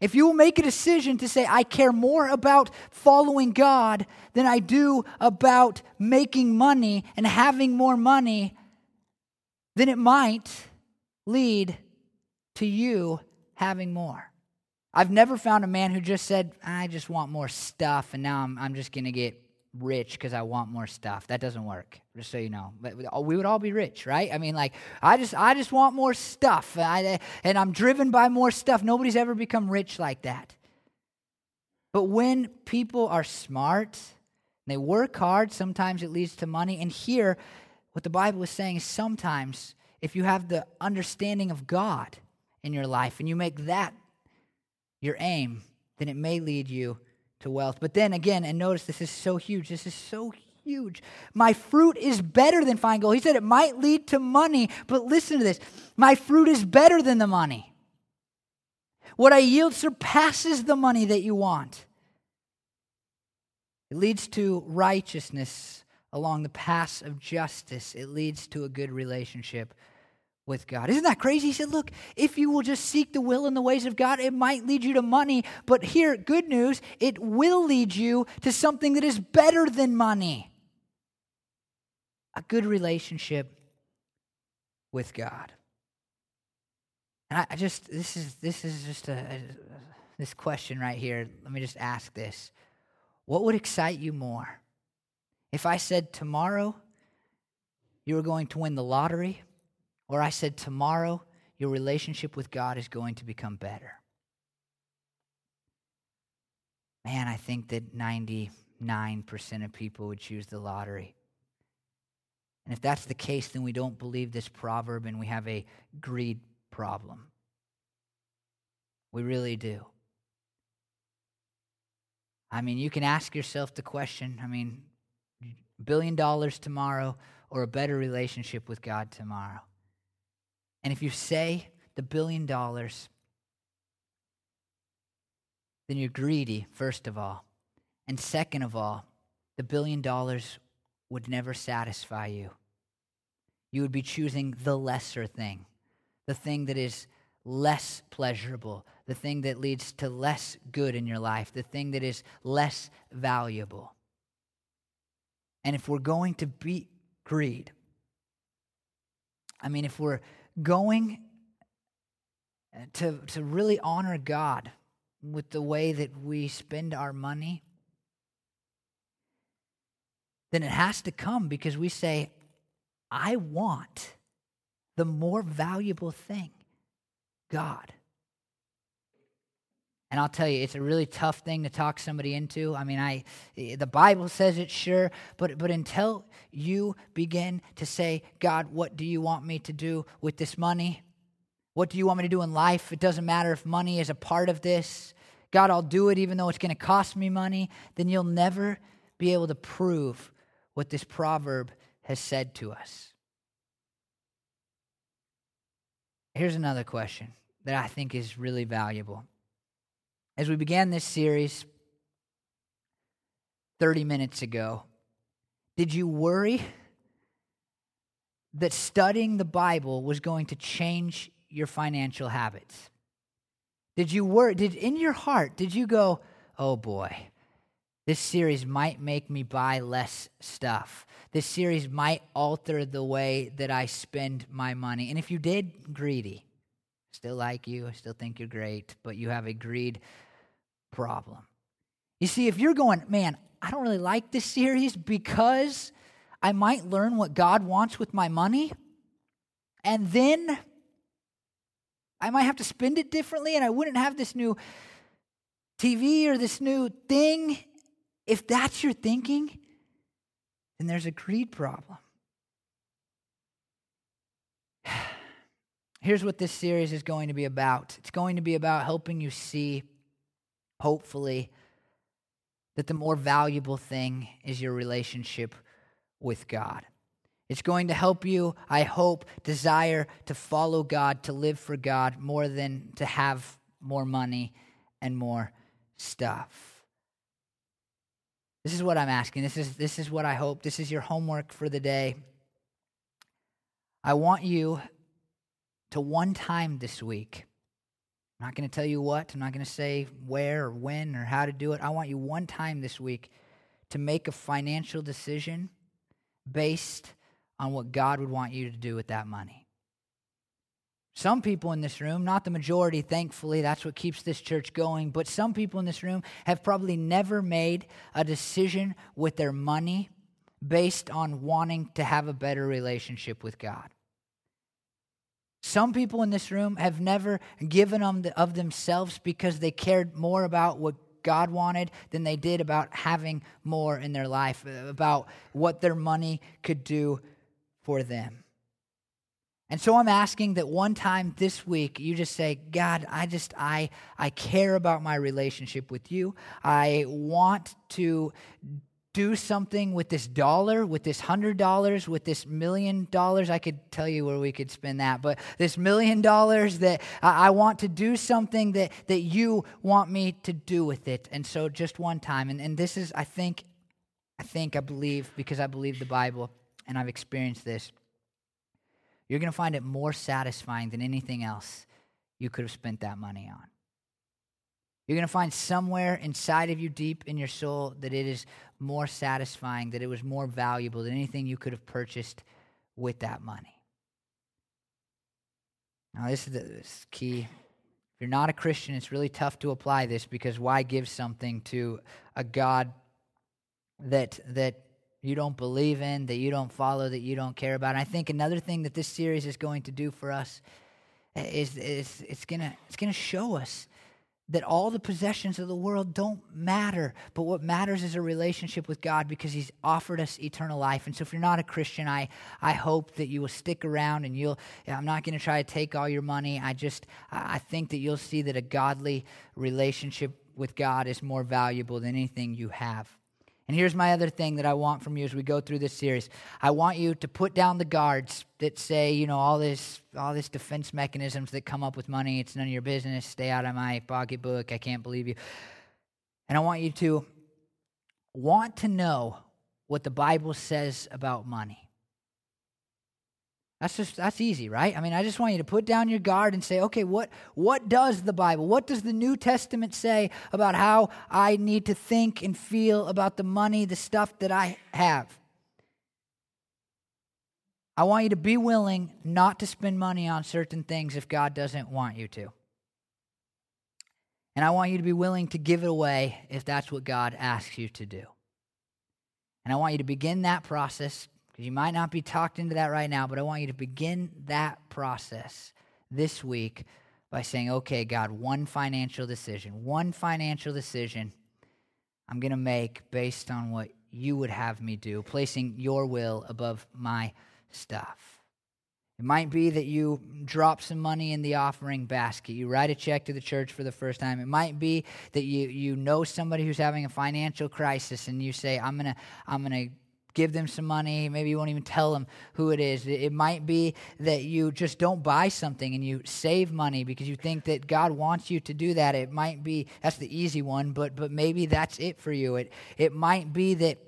If you will make a decision to say, I care more about following God than I do about making money and having more money, then it might lead to you having more. I've never found a man who just said, I just want more stuff and now I'm, I'm just going to get rich because I want more stuff. That doesn't work, just so you know. But we would all be rich, right? I mean, like, I just, I just want more stuff I, and I'm driven by more stuff. Nobody's ever become rich like that. But when people are smart, and they work hard, sometimes it leads to money. And here, what the Bible is saying is sometimes if you have the understanding of God in your life and you make that your aim, then it may lead you to wealth. But then again, and notice this is so huge. This is so huge. My fruit is better than fine gold. He said it might lead to money, but listen to this. My fruit is better than the money. What I yield surpasses the money that you want. It leads to righteousness along the paths of justice. It leads to a good relationship with God. Isn't that crazy? He said, Look, if you will just seek the will and the ways of God, it might lead you to money. But here, good news, it will lead you to something that is better than money a good relationship with God. And I, just, this is, this is just a, a, this question right here. Let me just ask this. What would excite you more? If I said tomorrow you were going to win the lottery, or I said, tomorrow, your relationship with God is going to become better. Man, I think that 99% of people would choose the lottery. And if that's the case, then we don't believe this proverb and we have a greed problem. We really do. I mean, you can ask yourself the question I mean, billion dollars tomorrow or a better relationship with God tomorrow? And if you say the billion dollars, then you're greedy, first of all. And second of all, the billion dollars would never satisfy you. You would be choosing the lesser thing, the thing that is less pleasurable, the thing that leads to less good in your life, the thing that is less valuable. And if we're going to beat greed, I mean, if we're going uh, to, to really honor God with the way that we spend our money, then it has to come because we say, I want the more valuable thing God. And I'll tell you, it's a really tough thing to talk somebody into. I mean, I the Bible says it, sure, but but until you begin to say, God, what do you want me to do with this money? What do you want me to do in life? It doesn't matter if money is a part of this. God, I'll do it even though it's going to cost me money. Then you'll never be able to prove what this proverb has said to us. Here's another question that I think is really valuable as we began this series 30 minutes ago, did you worry that studying the Bible was going to change your financial habits? Did you worry, did in your heart, did you go, oh boy, this series might make me buy less stuff. This series might alter the way that I spend my money. And if you did, greedy. Still like you, I still think you're great, but you have a greed problem. You see, if you're going, man, I don't really like this series because I might learn what God wants with my money, and then I might have to spend it differently, and I wouldn't have this new TV or this new thing. If that's your thinking, then there's a greed problem. Here's what this series is going to be about it's going to be about helping you see hopefully, that the more valuable thing is your relationship with God. It's going to help you, I hope, desire to follow God, to live for God more than to have more money and more stuff. This is what I'm asking. This is, this is what I hope. This is your homework for the day. I want you to one time this week I'm not going to tell you what. I'm not going to say where or when or how to do it. I want you one time this week to make a financial decision based on what God would want you to do with that money. Some people in this room, not the majority, thankfully, that's what keeps this church going, but some people in this room have probably never made a decision with their money based on wanting to have a better relationship with God. Some people in this room have never given of themselves because they cared more about what God wanted than they did about having more in their life, uh, about what their money could do for them. And so I'm asking that one time this week you just say, God, I just I I care about my relationship with you. I want to do something with this dollar, with this hundred dollars, with this million dollars. I could tell you where we could spend that, but this million dollars that I want to do something that, that you want me to do with it. And so just one time, and, and this is, I think, I think, I believe, because I believe the Bible and I've experienced this you're going to find it more satisfying than anything else you could have spent that money on. You're going to find somewhere inside of you, deep in your soul, that it is more satisfying, that it was more valuable than anything you could have purchased with that money. Now, this is, the, this is key. If you're not a Christian, it's really tough to apply this because why give something to a God that that you don't believe in, that you don't follow, that you don't care about. And I think another thing that this series is going to do for us is, is it's gonna it's gonna show us that all the possessions of the world don't matter, but what matters is a relationship with God because He's offered us eternal life. And so, if you're not a Christian, I, I hope that you will stick around and you'll. I'm not going to try to take all your money. I just, I think that you'll see that a godly relationship with God is more valuable than anything you have. And here's my other thing that I want from you as we go through this series. I want you to put down the guards that say, you know, all this all this defense mechanisms that come up with money, it's none of your business. Stay out of my pocketbook. I can't believe you. And I want you to want to know what the Bible says about money. That's just that's easy, right? I mean, I just want you to put down your guard and say, okay, what what does the Bible, what does the New Testament say about how I need to think and feel about the money, the stuff that I have? I want you to be willing not to spend money on certain things if God doesn't want you to. And I want you to be willing to give it away if that's what God asks you to do. And I want you to begin that process because you might not be talked into that right now, but I want you to begin that process this week by saying, okay, God, one financial decision, one financial decision I'm going to make based on what you would have me do, placing your will above my stuff. It might be that you drop some money in the offering basket. You write a check to the church for the first time. It might be that you, you know somebody who's having a financial crisis and you say, I'm going to I'm going to give them some money. Maybe you won't even tell them who it is. It might be that you just don't buy something and you save money because you think that God wants you to do that. It might be that's the easy one, but but maybe that's it for you. It it might be that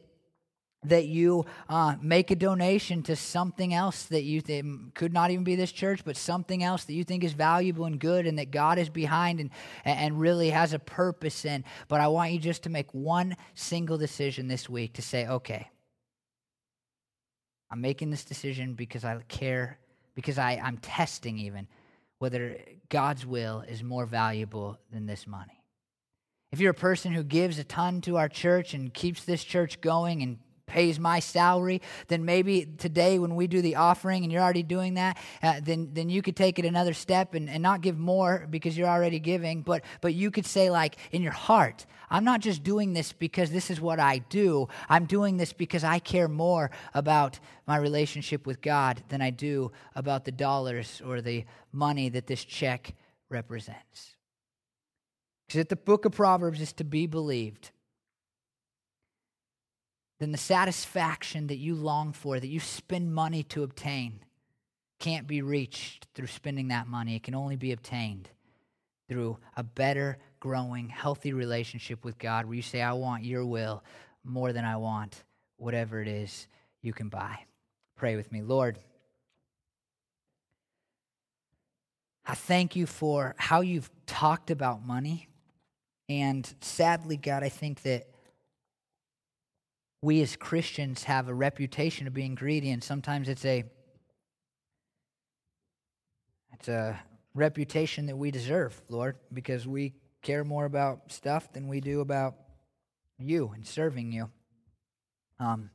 that you uh, make a donation to something else that you think could not even be this church, but something else that you think is valuable and good and that God is behind and, and really has a purpose in. But I want you just to make one single decision this week to say, okay, I'm making this decision because I care, because I, I'm testing even whether God's will is more valuable than this money. If you're a person who gives a ton to our church and keeps this church going and pays my salary, then maybe today when we do the offering and you're already doing that, uh, then, then you could take it another step and, and not give more because you're already giving, but, but you could say, like, in your heart, I'm not just doing this because this is what I do. I'm doing this because I care more about my relationship with God than I do about the dollars or the money that this check represents. Because if the book of Proverbs is to be believed, then the satisfaction that you long for, that you spend money to obtain, can't be reached through spending that money. It can only be obtained through a better, growing, healthy relationship with God where you say, I want your will more than I want whatever it is you can buy. Pray with me. Lord, I thank you for how you've talked about money. And sadly, God, I think that we as Christians have a reputation of being greedy, and sometimes it's a It's a reputation that we deserve, Lord, because we care more about stuff than we do about you and serving you. Um,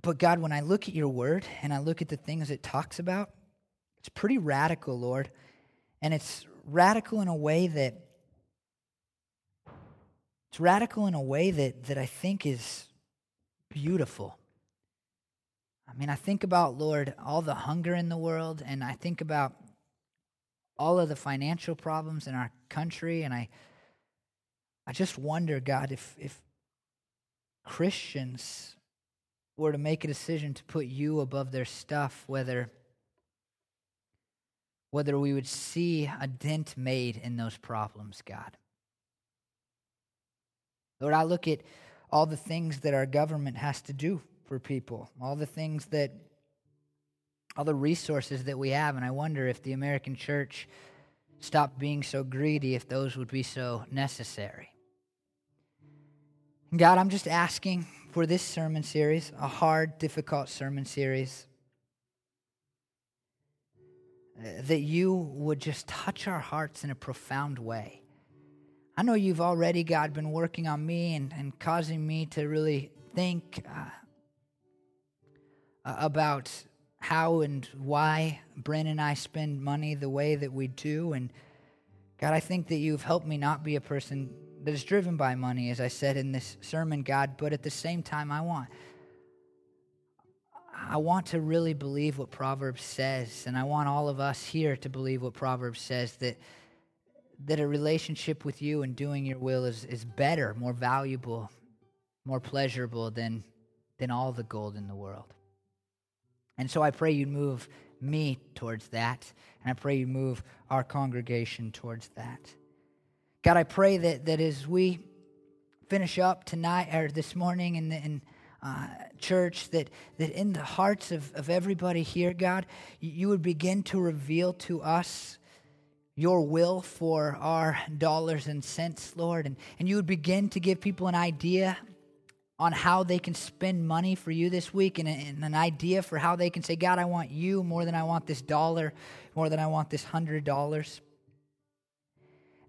but God, when I look at your word and I look at the things it talks about, it's pretty radical, Lord. And it's radical in a way that it's radical in a way that, that I think is beautiful. I mean, I think about, Lord, all the hunger in the world, and I think about all of the financial problems in our country, and I I just wonder, God, if if Christians were to make a decision to put you above their stuff, whether whether we would see a dent made in those problems, God. Lord, I look at all the things that our government has to do for people, all the things that, all the resources that we have, and I wonder if the American church stopped being so greedy, if those would be so necessary. God, I'm just asking for this sermon series, a hard, difficult sermon series, uh, that you would just touch our hearts in a profound way. I know you've already, God, been working on me and, and causing me to really think uh, about how and why Bryn and I spend money the way that we do. And God, I think that you've helped me not be a person that is driven by money, as I said in this sermon, God, but at the same time, I want. I want to really believe what Proverbs says, and I want all of us here to believe what Proverbs says that, that a relationship with you and doing your will is, is better, more valuable, more pleasurable than, than all the gold in the world. And so I pray you'd move me towards that, and I pray you move our congregation towards that. God, I pray that, that as we finish up tonight or this morning in the in, uh, church, that, that in the hearts of, of everybody here, God, you would begin to reveal to us your will for our dollars and cents, Lord, and, and you would begin to give people an idea on how they can spend money for you this week and, and, an idea for how they can say, God, I want you more than I want this dollar, more than I want this hundred dollars.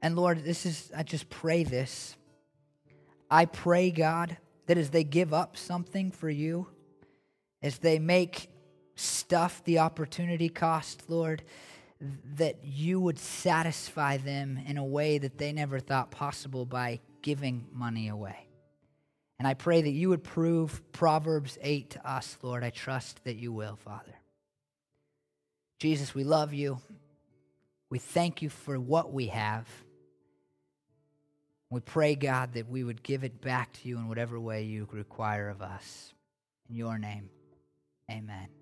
And Lord, this is, I just pray this. I pray, God, that as they give up something for you, as they make stuff the opportunity cost, Lord, that you would satisfy them in a way that they never thought possible by giving money away. And I pray that you would prove Proverbs 8 to us, Lord. I trust that you will, Father. Jesus, we love you. We thank you for what we have. We pray, God, that we would give it back to you in whatever way you require of us. In your name, amen.